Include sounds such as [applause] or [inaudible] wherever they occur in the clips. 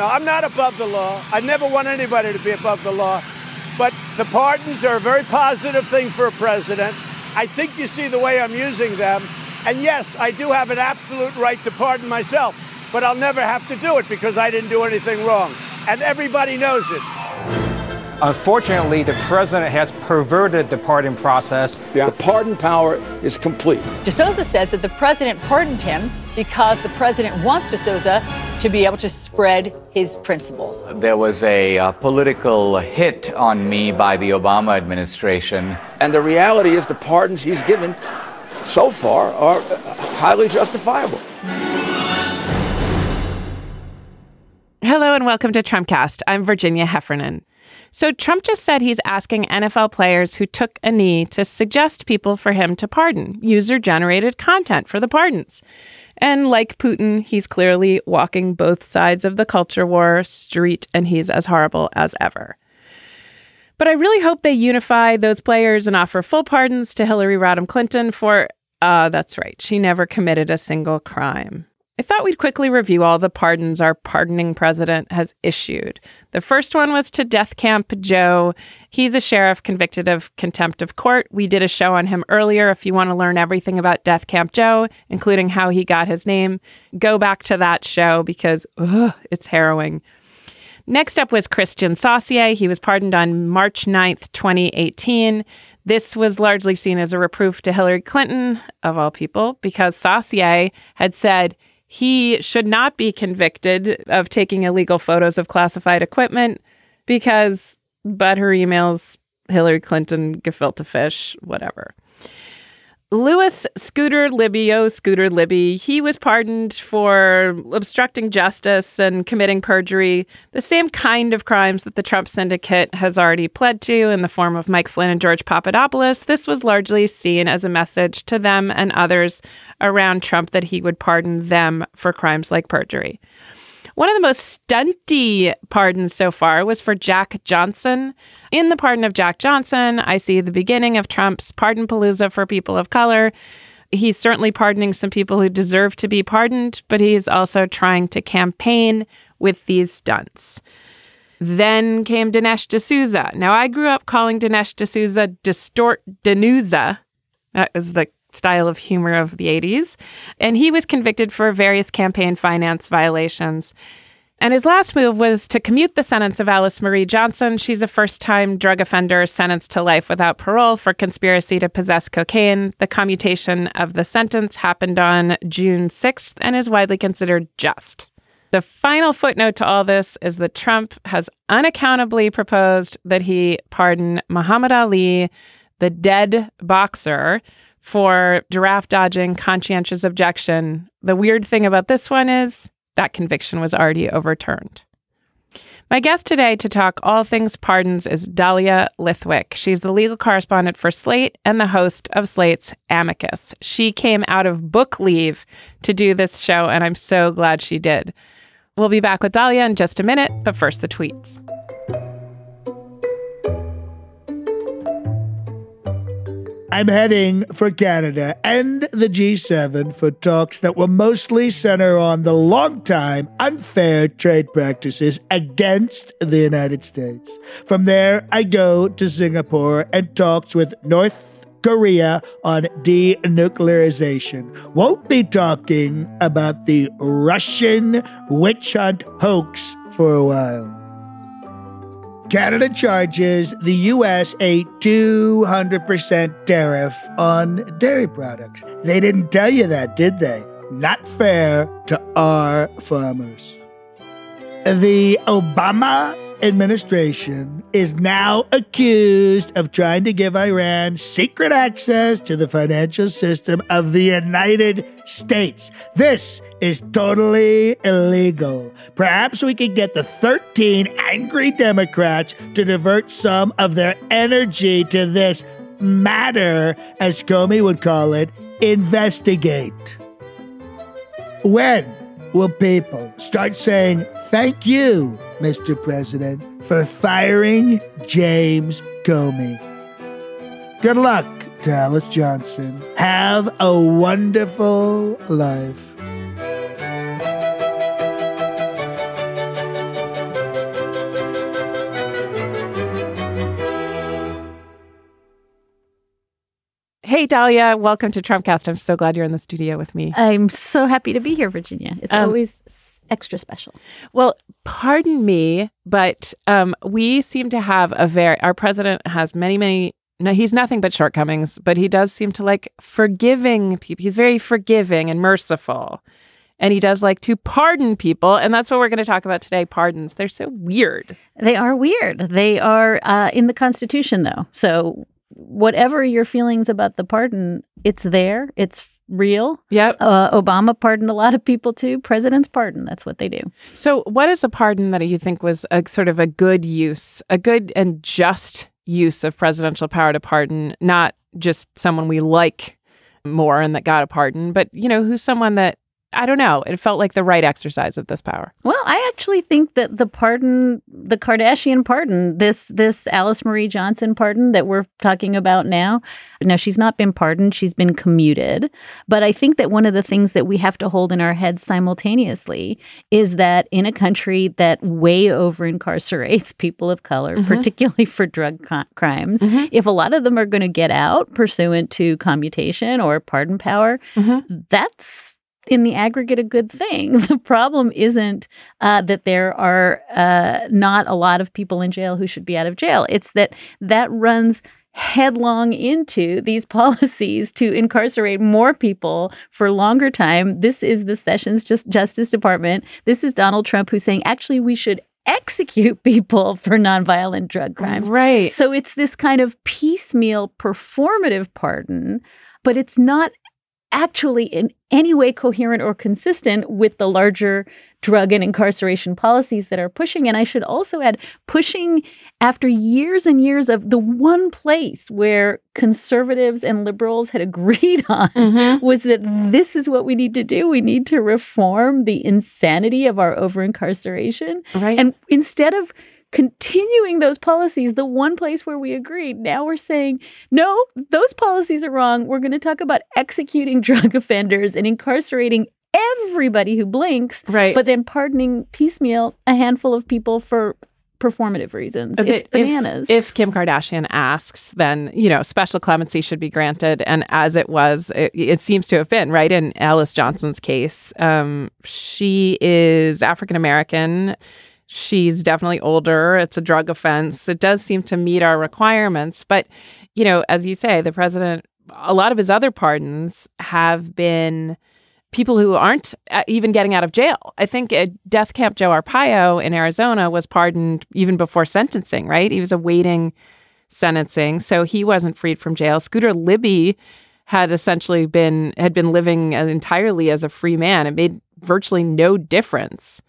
no, I'm not above the law. I never want anybody to be above the law. But the pardons are a very positive thing for a president. I think you see the way I'm using them. And yes, I do have an absolute right to pardon myself, but I'll never have to do it because I didn't do anything wrong. And everybody knows it. Unfortunately, the president has perverted the pardon process. Yeah. The pardon power is complete. D'Souza says that the president pardoned him because the president wants D'Souza to be able to spread his principles. There was a uh, political hit on me by the Obama administration. And the reality is, the pardons he's given so far are highly justifiable. Hello and welcome to Trumpcast. I'm Virginia Heffernan. So Trump just said he's asking NFL players who took a knee to suggest people for him to pardon, user generated content for the pardons. And like Putin, he's clearly walking both sides of the culture war street and he's as horrible as ever. But I really hope they unify those players and offer full pardons to Hillary Rodham Clinton for, uh, that's right, she never committed a single crime. I thought we'd quickly review all the pardons our pardoning president has issued. The first one was to Death Camp Joe. He's a sheriff convicted of contempt of court. We did a show on him earlier. If you want to learn everything about Death Camp Joe, including how he got his name, go back to that show because ugh, it's harrowing. Next up was Christian Saucier. He was pardoned on March 9th, 2018. This was largely seen as a reproof to Hillary Clinton, of all people, because Saucier had said he should not be convicted of taking illegal photos of classified equipment because, but her emails, Hillary Clinton, gefilte fish, whatever. Lewis Scooter Libby, oh, Scooter Libby, he was pardoned for obstructing justice and committing perjury, the same kind of crimes that the Trump syndicate has already pled to in the form of Mike Flynn and George Papadopoulos. This was largely seen as a message to them and others around Trump that he would pardon them for crimes like perjury. One of the most stunty pardons so far was for Jack Johnson. In the pardon of Jack Johnson, I see the beginning of Trump's pardon palooza for people of color. He's certainly pardoning some people who deserve to be pardoned, but he's also trying to campaign with these stunts. Then came Dinesh D'Souza. Now, I grew up calling Dinesh D'Souza Distort Denuza. That was the style of humor of the 80s. And he was convicted for various campaign finance violations. And his last move was to commute the sentence of Alice Marie Johnson. She's a first time drug offender sentenced to life without parole for conspiracy to possess cocaine. The commutation of the sentence happened on June 6th and is widely considered just. The final footnote to all this is that Trump has unaccountably proposed that he pardon Muhammad Ali, the dead boxer, for giraffe dodging conscientious objection. The weird thing about this one is that conviction was already overturned. My guest today to talk all things pardons is Dahlia Lithwick. She's the legal correspondent for Slate and the host of Slate's Amicus. She came out of book leave to do this show, and I'm so glad she did. We'll be back with Dahlia in just a minute, but first, the tweets. I'm heading for Canada and the G7 for talks that will mostly center on the long-time unfair trade practices against the United States. From there, I go to Singapore and talks with North Korea on denuclearization. Won't be talking about the Russian witch hunt hoax for a while. Canada charges the U.S. a 200% tariff on dairy products. They didn't tell you that, did they? Not fair to our farmers. The Obama administration is now accused of trying to give Iran secret access to the financial system of the United States. This is totally illegal. Perhaps we could get the 13 angry Democrats to divert some of their energy to this matter, as Comey would call it, investigate. When will people start saying thank you, Mr. President, for firing James Comey. Good luck, Dallas Johnson. Have a wonderful life. Hey, Dahlia, welcome to Trumpcast. I'm so glad you're in the studio with me. I'm so happy to be here, Virginia. It's um, always extra special. Well, pardon me, but um, we seem to have a very, our president has many, many, no, he's nothing but shortcomings, but he does seem to like forgiving people. He's very forgiving and merciful. And he does like to pardon people. And that's what we're going to talk about today pardons. They're so weird. They are weird. They are uh, in the Constitution, though. So, whatever your feelings about the pardon, it's there. It's real. Yep. Uh, Obama pardoned a lot of people too. Presidents pardon. That's what they do. So, what is a pardon that you think was a sort of a good use, a good and just use of presidential power to pardon, not just someone we like more and that got a pardon, but you know, who's someone that I don't know, it felt like the right exercise of this power. Well, I actually think that the pardon, the Kardashian pardon, this this Alice Marie Johnson pardon that we're talking about now, now she's not been pardoned, she's been commuted. But I think that one of the things that we have to hold in our heads simultaneously is that in a country that way over incarcerates [laughs] people of color, mm-hmm. particularly for drug co- crimes, mm-hmm. if a lot of them are going to get out pursuant to commutation or pardon power, mm-hmm. that's in the aggregate a good thing. [laughs] The problem isn't uh, that there are uh, not a lot of people in jail who should be out of jail. It's that that runs headlong into these [laughs] policies to incarcerate more people for longer time. This is the Sessions Just Justice Department. This is Donald Trump who's saying actually we should execute [laughs] people for nonviolent drug crimes. Right. So it's this kind of piecemeal performative pardon, but it's not actually in any way coherent or consistent with the larger drug and incarceration policies that are pushing. And I should also add, pushing after years and years of the one place where conservatives and liberals had [laughs] agreed on mm-hmm. was that this is what we need to do. We need to reform the insanity of our over incarceration. Right. And instead of continuing those policies, the one place where we agreed, now we're saying, no, those policies are wrong. We're going to talk about executing [laughs] drug offenders and incarcerating everybody who blinks, Right. but then pardoning piecemeal a handful of people for performative reasons. But It's if- bananas. If, Kim Kardashian asks, then you know special clemency should be granted, and as it was, it, it seems to have been right in Alice Johnson's case. Um, she is African American. She's definitely older. It's a drug offense. It does seem to meet our requirements, but you know, as you say, the president, a lot of his other pardons have been people who aren't uh, even getting out of jail. I think uh, Death Camp Joe Arpaio in Arizona was pardoned even before sentencing, right? He was awaiting sentencing, so he wasn't freed from jail. Scooter Libby had essentially been had been living entirely as a free man. It made virtually no difference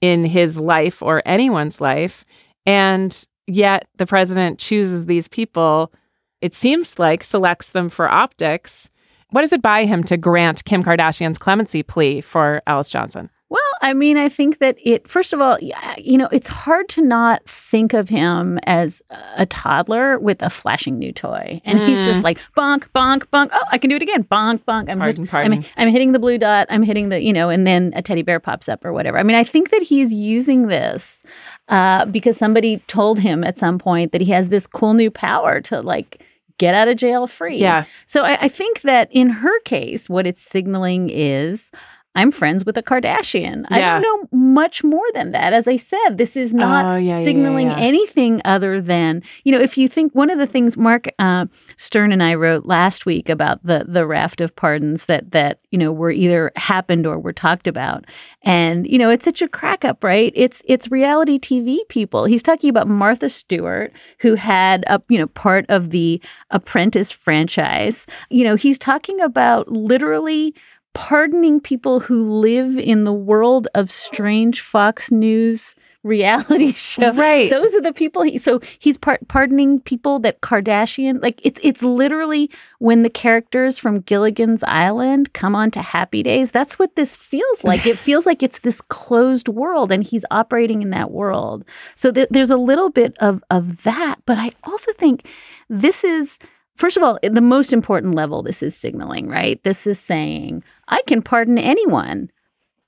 in his life or anyone's life, and yet the president chooses these people. It seems like selects them for optics. What does it buy him to grant Kim Kardashian's clemency plea for Alice Johnson? Well, I mean, I think that it, first of all, you know, it's hard to not think of him as a toddler with a flashing new toy. And he's just like, bonk, bonk, bonk. Oh, I can do it again. Bonk, bonk. I'm, Pardon, hit- pardon. I'm, I'm hitting the blue dot. I'm hitting the, you know, and then a teddy bear pops up or whatever. I mean, I think that he's using this uh, because somebody told him at some point that he has this cool new power to like, Get out of jail free. Yeah. So I, I think that in her case, what it's signaling is I'm friends with a Kardashian. I don't know much more than that. As I said, this is not Oh, yeah, yeah, signaling yeah, yeah. anything other than, you know, if you think one of the things Mark uh, Stern and I wrote last week about the the raft of pardons that that you know were either happened or were talked about, and you know, it's such a crack up, right? It's it's reality TV people. He's talking about Martha Stewart, who had a you know part of the Apprentice franchise. You know, he's talking about literally pardoning people who live in the world of strange Fox News [laughs] reality show. Right. Those are the people he so he's par- pardoning people that Kardashian like it's it's literally when the characters from Gilligan's Island come on to Happy Days. That's what this feels like. it [laughs] feels like it's this closed world and he's operating in that world. So th- there's a little bit of of that, but I also think this is First of all, the most important level this is signaling, right? This is saying, I can pardon anyone.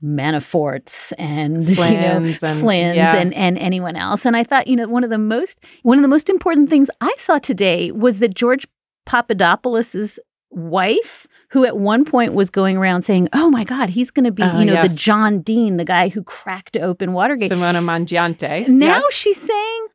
Manaforts and [laughs] you know, and- Flynn's yeah. and, and anyone else. And I thought, you know, one of the most one of the most important things I saw today was that George Papadopoulos's wife who at one point was going around saying, "Oh my God, he's going to be, Oh, you know, the. John Dean, the guy who cracked open Watergate." Simona Mangiante. now Yes. she's saying,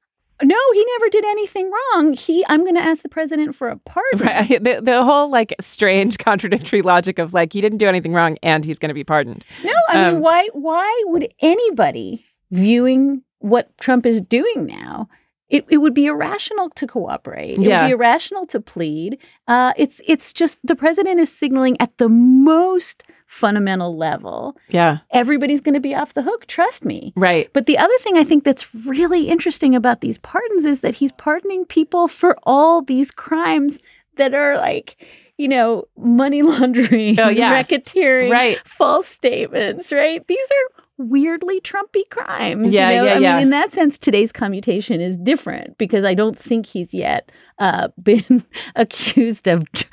"No, he never did anything wrong. He, I'm going to ask the president for a pardon." Right. [laughs] The, the whole like strange contradictory logic of like he didn't do anything wrong and he's going to be pardoned. No, I Um, mean, why? Why would anybody viewing what Trump is doing now? It, it would be irrational to cooperate. It Yeah. would be irrational to plead. Uh, it's it's just the president is signaling at the most fundamental level. Yeah. Everybody's going to be off the hook. Trust me. Right. But the other thing I think that's really interesting about these pardons is that he's pardoning people for all these crimes that are like, you know, money [laughs] laundering, Oh, yeah. racketeering, Right. false statements, right? These are weirdly Trumpy crimes. Yeah, you know? yeah, I yeah. mean, in that sense, today's commutation is different because I don't think he's yet uh, [laughs] been [laughs] accused of d-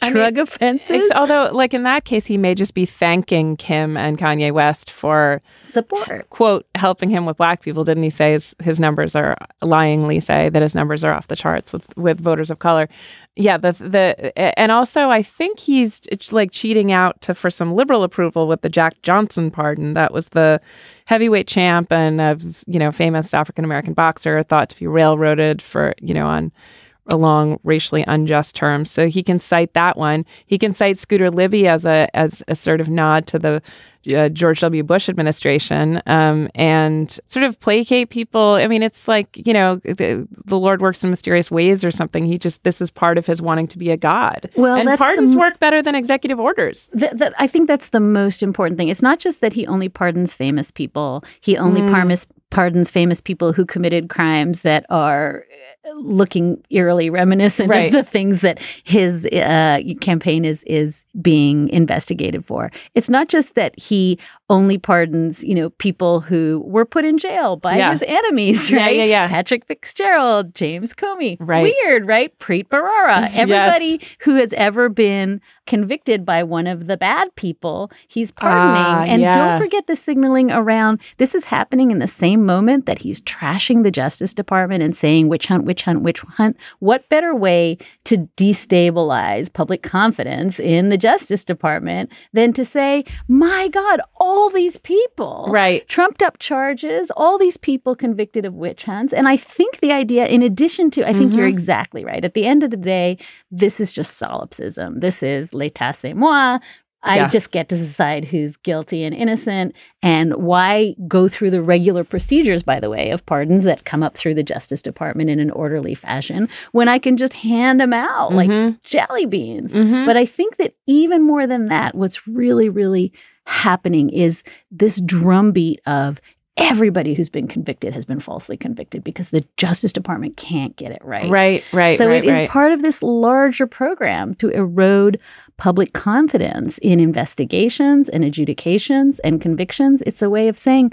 drug mean, offenses. Ex- although, like in that case, he may just be thanking Kim and Kanye West for support. quote helping him with black people. Didn't he say his, his numbers are lyingly say that his numbers are off the charts with with voters of color? Yeah, the the and also I think he's it's like cheating out to for some liberal approval with the Jack Johnson pardon. That was the heavyweight champ and a you know famous African American boxer thought to be railroaded for you know on along racially unjust terms. So he can cite that one. He can cite Scooter Libby as a as a sort of nod to the uh, George W. Bush administration um, and sort of placate people. I mean, it's like you know the, the Lord works in mysterious ways or something. He just this is part of his wanting to be a god. Well, and the pardons work better than executive orders. I think that's the most important thing. It's not just that he only pardons famous people. He only Mm. Pardons famous people who committed crimes that are uh, looking eerily reminiscent Right. of the things that his uh, campaign is is being investigated for. It's not just that he only pardons, you know, people who were put in jail by Yeah. his enemies, right? yeah, yeah. Patrick Fitzgerald, James Comey. Right. Weird, right? Preet Bharara. [laughs] Yes. Everybody who has ever been convicted by one of the bad people, he's pardoning. Ah, and yeah. don't forget the signaling around this is happening in the same moment that he's trashing the Justice Department and saying witch hunt, witch hunt, witch hunt. What better way to destabilize public confidence in the Justice Department than to say, my God, all these people Right. trumped up charges, all these people convicted of witch hunts. And I think the idea, in addition to, I think you're mm-hmm. exactly right. At the end of the day, this is just solipsism. This is l'état c'est moi. I Yeah. just get to decide who's guilty and innocent. And why go through the regular procedures, by the way, of pardons that come up through the Justice Department in an orderly fashion when I can just hand them out like mm-hmm. jelly beans? Mm-hmm. But I think that even more than that, what's really, really happening is this drumbeat of everybody who's been convicted has been falsely convicted because the Justice Department can't get it right. Right. Right. So right, it is right. part of this larger program to erode public confidence in investigations and adjudications and convictions. It's a way of saying,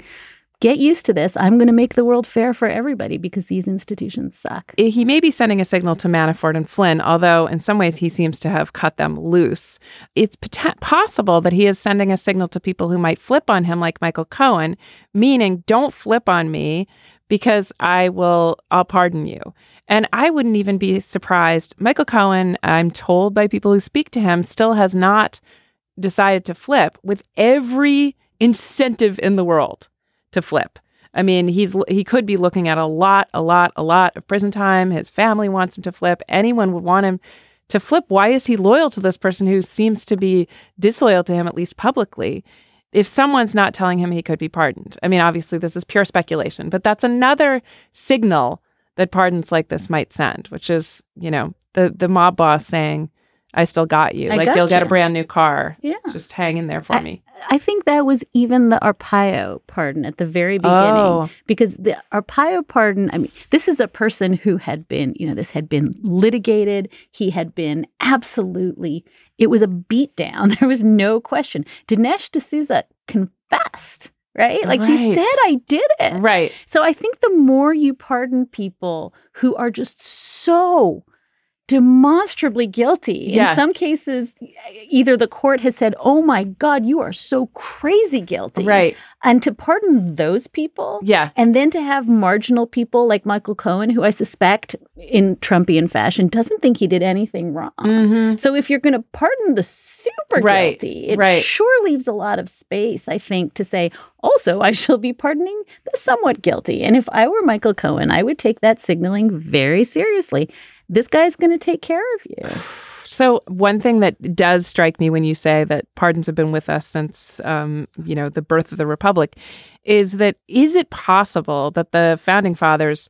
get used to this. I'm going to make the world fair for everybody because these institutions suck. Eh, he may be sending a signal to Manafort and Flynn, although in some ways he seems to have cut them loose. It's possible that he is sending a signal to people who might flip on him, like Michael Cohen, meaning don't flip on me because I will, I'll pardon you. And I wouldn't even be surprised. Michael Cohen, I'm told by people who speak to him, still has not decided to flip with every incentive in the world to flip. I mean, he's he could be looking at a lot, a lot, a lot of prison time. His family wants him to flip. Anyone would want him to flip. Why is he loyal to this person who seems to be disloyal to him, at least publicly? If someone's not telling him he could be pardoned, I mean, obviously this is pure speculation, but that's another signal that pardons like this might send, which is, you know, the the mob boss saying, "I still got you. I like you'll get a brand new car. Yeah. just hang in there for I- me." I think that was even the Arpaio pardon at the very beginning. Oh. Because the Arpaio pardon, I mean, this is a person who had been, you know, this had been litigated. He had been absolutely, it was a beatdown. [laughs] There was no question. Dinesh D'Souza confessed, right? Like he said, I did it. Right. So I think the more you pardon people who are just so demonstrably guilty. Yeah. In some cases, either the court has said, "Oh my God, you are so crazy guilty," Right. and to pardon those people, Yeah. and then to have marginal people like Michael Cohen, who I suspect in Trumpian fashion doesn't think he did anything wrong. So if you're going to pardon the super Mm-hmm. Right, guilty, it right. sure leaves a lot of space, I think, to say, also, I shall be pardoning the somewhat guilty. And if I were Michael Cohen, I would take that signaling very seriously. This guy's going to take care of you. [sighs] So one thing that does strike me when you say that pardons have been with us since um, you know the birth of the republic is that is it possible that the founding fathers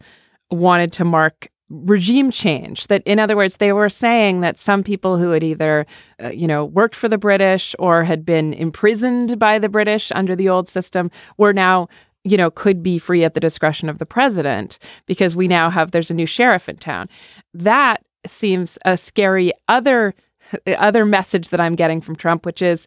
wanted to mark regime change that in other words they were saying that some people who had either uh, you know worked for the british or had been imprisoned by the british under the old system were now you know could be free at the discretion of the president because we now have there's a new sheriff in town. That seems a scary other other message that i'm getting from trump which is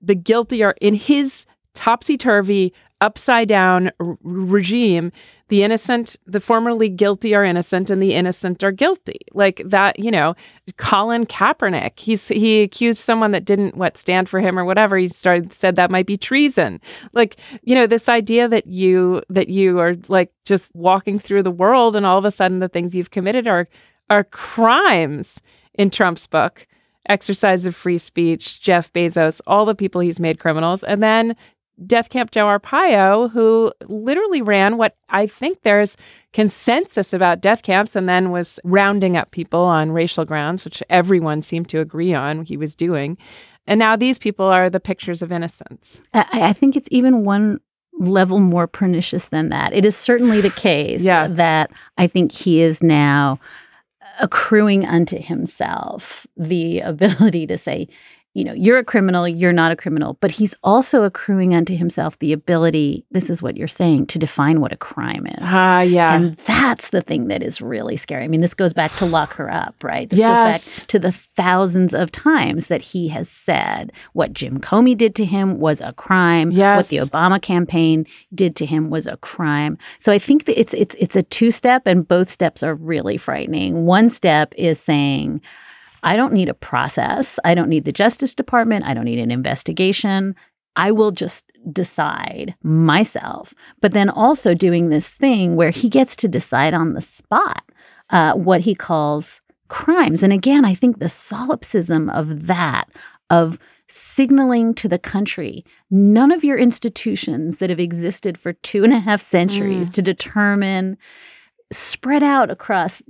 the guilty are in his topsy-turvy upside down r- regime the innocent the formerly guilty are innocent and the innocent are guilty. Like that you know colin kaepernick he's he accused someone that didn't what stand for him or whatever. He started said that might be treason. Like you know this idea that you that you are like just walking through the world and all of a sudden the things you've committed are are crimes. In trump's book exercise of free speech jeff bezos all the people he's made criminals. And then Death Camp Joe Arpaio, who literally ran what I think there's consensus about death camps and then was rounding up people on racial grounds, which everyone seemed to agree on he was doing. And now these people are the pictures of innocence. I, I think it's even one level more pernicious than that. It is certainly the [sighs] case Yeah. that I think he is now accruing unto himself the ability to say, you know, you're a criminal, you're not a criminal. But he's also accruing unto himself the ability, this is what you're saying, to define what a crime is. Ah, yeah. And that's the thing that is really scary. I mean, this goes back to lock her up, right? This Yes. goes back to the thousands of times that he has said what Jim Comey did to him was a crime. Yes. What the Obama campaign did to him was a crime. So I think that it's it's it's a two step, and both steps are really frightening. One step is saying. I don't need a process. I don't need the Justice Department. I don't need an investigation. I will just decide myself. But then also doing this thing where he gets to decide on the spot uh, what he calls crimes. And again, I think the solipsism of that, of signaling to the country, none of your institutions that have existed for two and a half centuries to determine, spread out across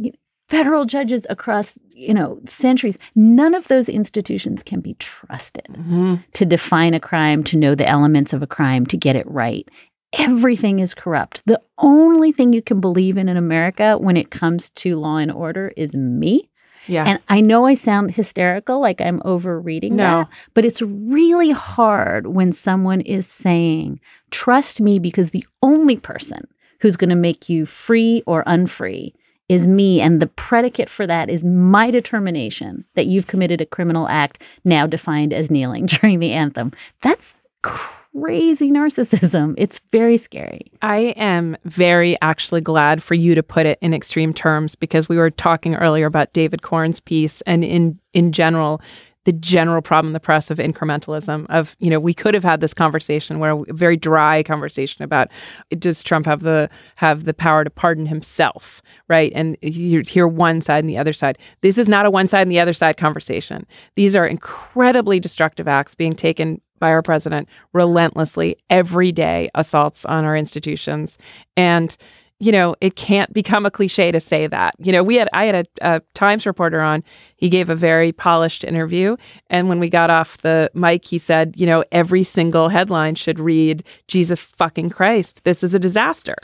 federal judges across you know centuries none of those institutions can be trusted mm-hmm. to define a crime to know the elements of a crime to get it right everything is corrupt the only thing you can believe in in america when it comes to law and order is me yeah. and I know I sound hysterical, like I'm overreading No. that, but it's really hard when someone is saying, trust me, because the only person who's going to make you free or unfree is me. And the predicate for that is my determination that you've committed a criminal act, now defined as kneeling [laughs] during the anthem. That's crazy narcissism. It's very scary. I am very actually glad for you to put it in extreme terms because we were talking earlier about David Corn's piece and in in general the general problem in the press of incrementalism of you know we could have had this conversation where a very dry conversation about does Trump have the have the power to pardon himself right? And you hear one side and the other side. This is not a one side and the other side conversation. These are incredibly destructive acts being taken by our president relentlessly every day assaults on our institutions. And you know it can't become a cliche to say that. You know we had i had a, a times reporter on. He gave a very polished interview. And when we got off the mic he said you know every single headline should read jesus fucking christ this is a disaster.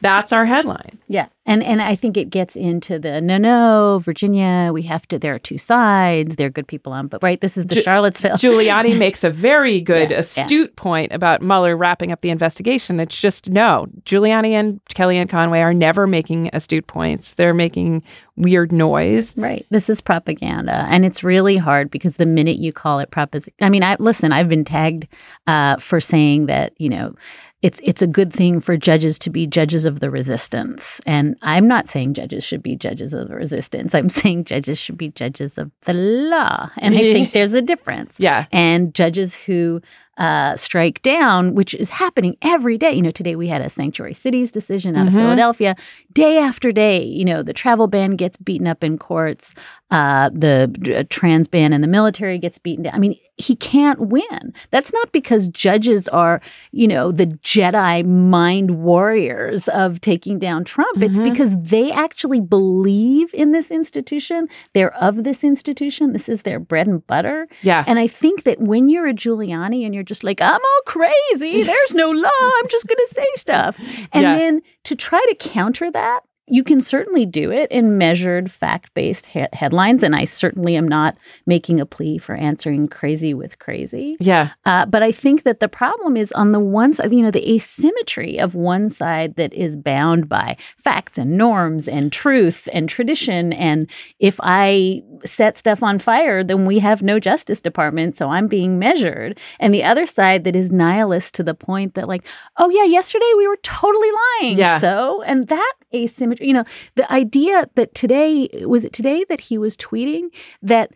That's our headline. Yeah. And and I think it gets into the no no, Virginia, we have to there are two sides, there are good people on, but right, this is the Ju- Charlottesville. Giuliani [laughs] makes a very good, Yeah, yeah. astute point about Mueller wrapping up the investigation. It's just no. Giuliani and Kellyanne Conway are never making astute points. They're making weird noise. Right. This is propaganda. And it's really hard because the minute you call it propaganda, I mean, I listen, I've been tagged uh, for saying that, you know, it's it's a good thing for judges to be judges of the resistance. facts. And I'm not saying judges should be judges of the resistance. I'm saying judges should be judges of the law. And I think [laughs] there's a difference. Yeah. And judges who uh, strike down, which is happening every day. You know, today we had a sanctuary cities decision out of Philadelphia. Day after day, you know, the travel ban gets beaten up in courts. Uh, the uh, trans ban in the military gets beaten down. I mean, he can't win. That's not because judges are, you know, the Jedi mind warriors of taking down Trump. It's because they actually believe in this institution. They're of this institution. This is their bread and butter. Yeah. And I think that when you're a Giuliani and you're just like, I'm all crazy, there's no law, I'm just going to say stuff. And Yeah. then to try to counter that, you can certainly do it in measured, fact based he- headlines. And I certainly am not making a plea for answering crazy with crazy. Yeah. Uh, but I think that the problem is on the one side, you know, the asymmetry of one side that is bound by facts and norms and truth and tradition. And if I set stuff on fire, then we have no justice department. So I'm being measured. And the other side that is nihilist to the point that, like, oh, yeah, yesterday we were totally lying. Yeah. So, and that asymmetry, you know, the idea that today, was it today that he was tweeting that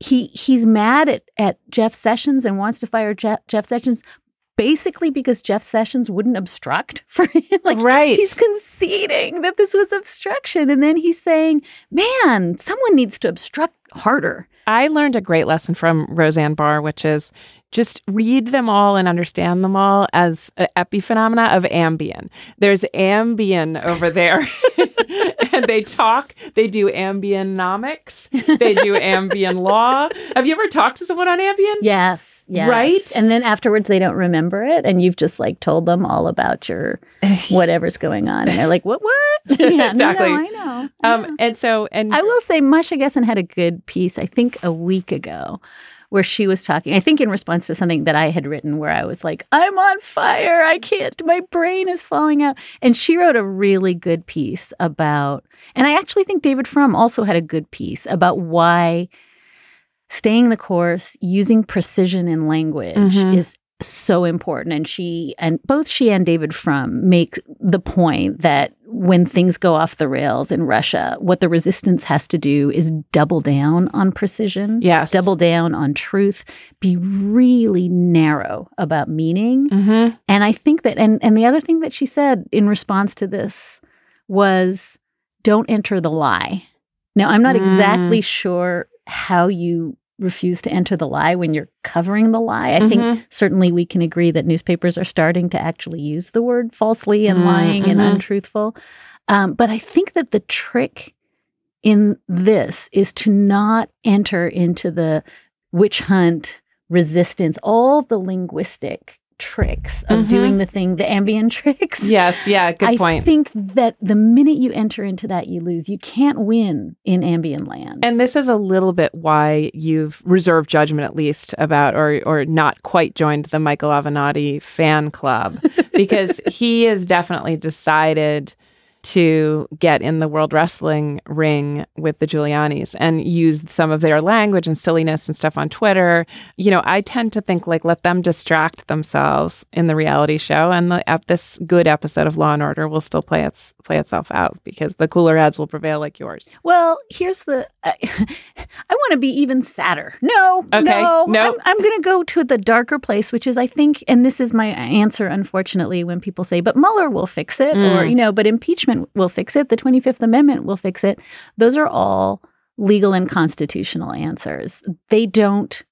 he he's mad at, at Jeff Sessions and wants to fire Jeff, Jeff Sessions basically because Jeff Sessions wouldn't obstruct [laughs] for him. like Right. he's conceding that this was obstruction. And then he's saying, man, someone needs to obstruct harder. I learned a great lesson from Roseanne Barr, which is just read them all and understand them all as an epiphenomena of Ambien. There's Ambien over there. [laughs] and they talk, they do Ambienomics, they do Ambien law. Have you ever talked to someone on Ambien? Yes. Yes. Right? And then afterwards they don't remember it and you've just like told them all about your [laughs] whatever's going on. And they're like, What what? [laughs] yeah, Exactly. No, no, I know. Um, and so, and I will say Masha Gessen had a good piece, I think a week ago, where she was talking, I think in response to something that I had written where I was like, I'm on fire. I can't, my brain is falling out. And she wrote a really good piece about, and I actually think David Frum also had a good piece about why staying the course, using precision in language Mhm. is so important. And she, and both she and David Frum make the point that when things go off the rails in Russia, what the resistance has to do is double down on precision. Yes. Double down on truth, be really narrow about meaning. Mhm. And I think that, and, and the other thing that she said in response to this was don't enter the lie. Now, I'm not Mm. exactly sure how you refuse to enter the lie when you're covering the lie. I Mhm. think certainly we can agree that newspapers are starting to actually use the word falsely and Mm, lying and mhm. untruthful. Um, but I think that the trick in this is to not enter into the witch hunt resistance, all the linguistic tricks of Mhm. doing the thing, the Ambien [laughs] tricks. yes, yeah, good I point. I think that the minute you enter into that, you lose. You can't win in Ambien land. And this is a little bit why you've reserved judgment, at least about, or or not quite joined the Michael Avenatti fan club, [laughs] because he has definitely decided to get in the World Wrestling ring with the Giulianis and use some of their language and silliness and stuff on Twitter. You know, I tend to think like let them distract themselves in the reality show, and the ep- this good episode of Law and Order will still play its play itself out because the cooler ads will prevail, like yours. Well, here's the. I, [laughs] I want to be even sadder. No, Okay, no, no. I'm, I'm going to go to the darker place, which is, I think, and this is my answer. Unfortunately, when people say, "But Mueller will fix it," or Mm. you know, "But impeachment will fix it," the Twenty Fifth Amendment will fix it. Those are all legal and constitutional answers. They don't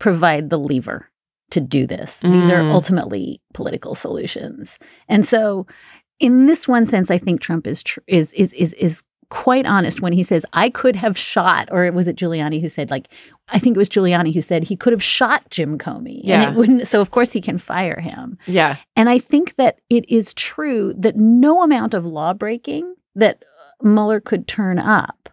provide the lever to do this. These are Mm. ultimately political solutions, and so in this one sense, I think Trump is tr- is is is is quite honest when he says I could have shot, or was it Giuliani who said like I think it was Giuliani who said he could have shot Jim Comey, Yeah. and it wouldn't. So of course he can fire him. Yeah. And I think that it is true that no amount of law breaking that uh, Mueller could turn up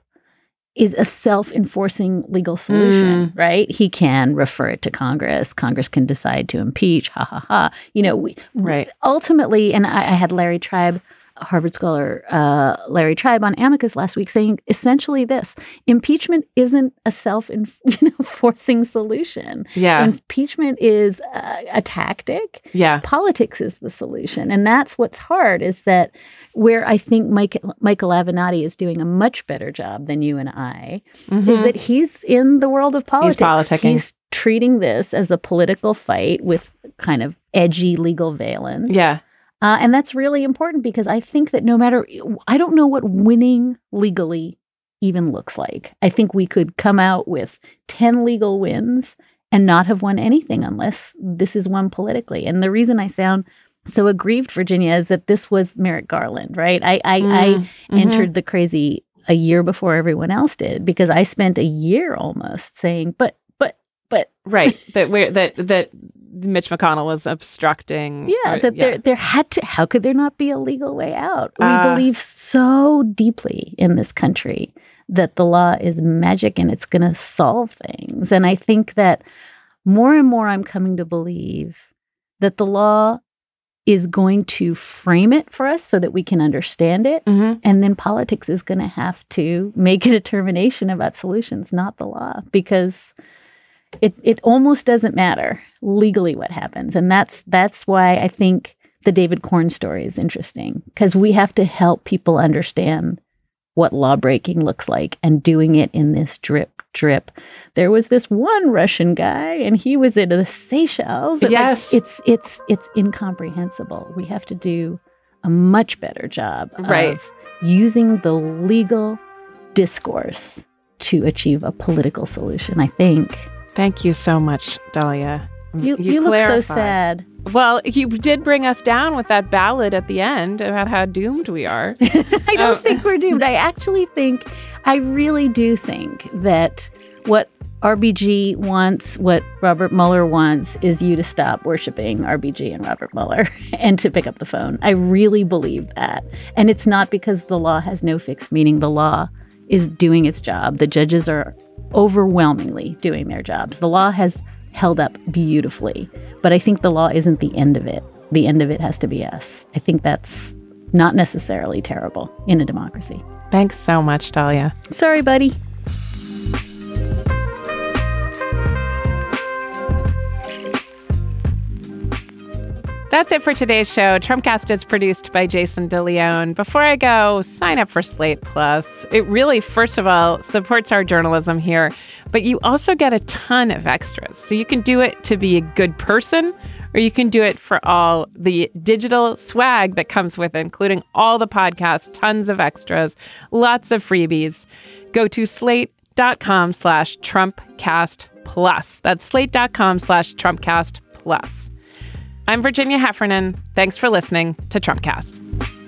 is a self-enforcing legal solution, mm. right? He can refer it to Congress. Congress can decide to impeach. Ha ha ha. You know, we, Right. ultimately, and I, I had Larry Tribe Harvard scholar uh, Larry Tribe on Amicus last week, saying essentially this: impeachment isn't a self [laughs] enforcing solution. Yeah. impeachment is a, a tactic. Yeah. politics is the solution, and that's what's hard. Is that where I think Mike, Michael Avenatti is doing a much better job than you and I Mhm. is that he's in the world of politics. politicking. He's treating this as a political fight with kind of edgy legal valence. Yeah. Uh, and that's really important because I think that no matter, I don't know what winning legally even looks like. I think we could come out with 10 legal wins and not have won anything unless this is won politically. And the reason I sound so aggrieved, Virginia, is that this was Merrick Garland, right? I, I, Mm, I mhm. entered the crazy a year before everyone else did because I spent a year almost saying, but, but, but, Right. that we're that that Mitch McConnell was obstructing. yeah, or- that there there had to. How could there not be a legal way out? We Ah. believe so deeply in this country that the law is magic and it's going to solve things. And I think that more and more, I'm coming to believe that the law is going to frame it for us so that we can understand it. Mhm. And then politics is going to have to make a determination about solutions, not the law, because it it almost doesn't matter legally what happens. And that's that's why I think the David Corn story is interesting because we have to help people understand what law breaking looks like and doing it in this drip drip. There was this one Russian guy and he was in the Seychelles. and, like, Yes. it's it's it's incomprehensible. We have to do a much better job Right. of using the legal discourse to achieve a political solution. I think Thank you so much, Dahlia. you you, look so sad. Well, you did bring us down with that ballad at the end about how doomed we are. [laughs] I don't Oh. think we're doomed. I actually think, I really do think that what RBG wants, what Robert Mueller wants, is you to stop worshiping RBG and Robert Mueller [laughs] and to pick up the phone. I really believe that. And it's not because the law has no fixed meaning. The law is doing its job. The judges are overwhelmingly doing their jobs. The law has held up beautifully, but I think the law isn't the end of it. The end of it has to be us. I think that's not necessarily terrible in a democracy. Thanks so much, Dahlia. Sorry, buddy. That's it for today's show. Trumpcast is produced by Jason DeLeon. Before I go, sign up for Slate Plus. It really, first of all, supports our journalism here, but you also get a ton of extras. So you can do it to be a good person, or you can do it for all the digital swag that comes with it, including all the podcasts, tons of extras, lots of freebies. Go to slate.com slash Trumpcast Plus. That's slate.com slash Trumpcast Plus. I'm Virginia Heffernan. Thanks for listening to Trumpcast.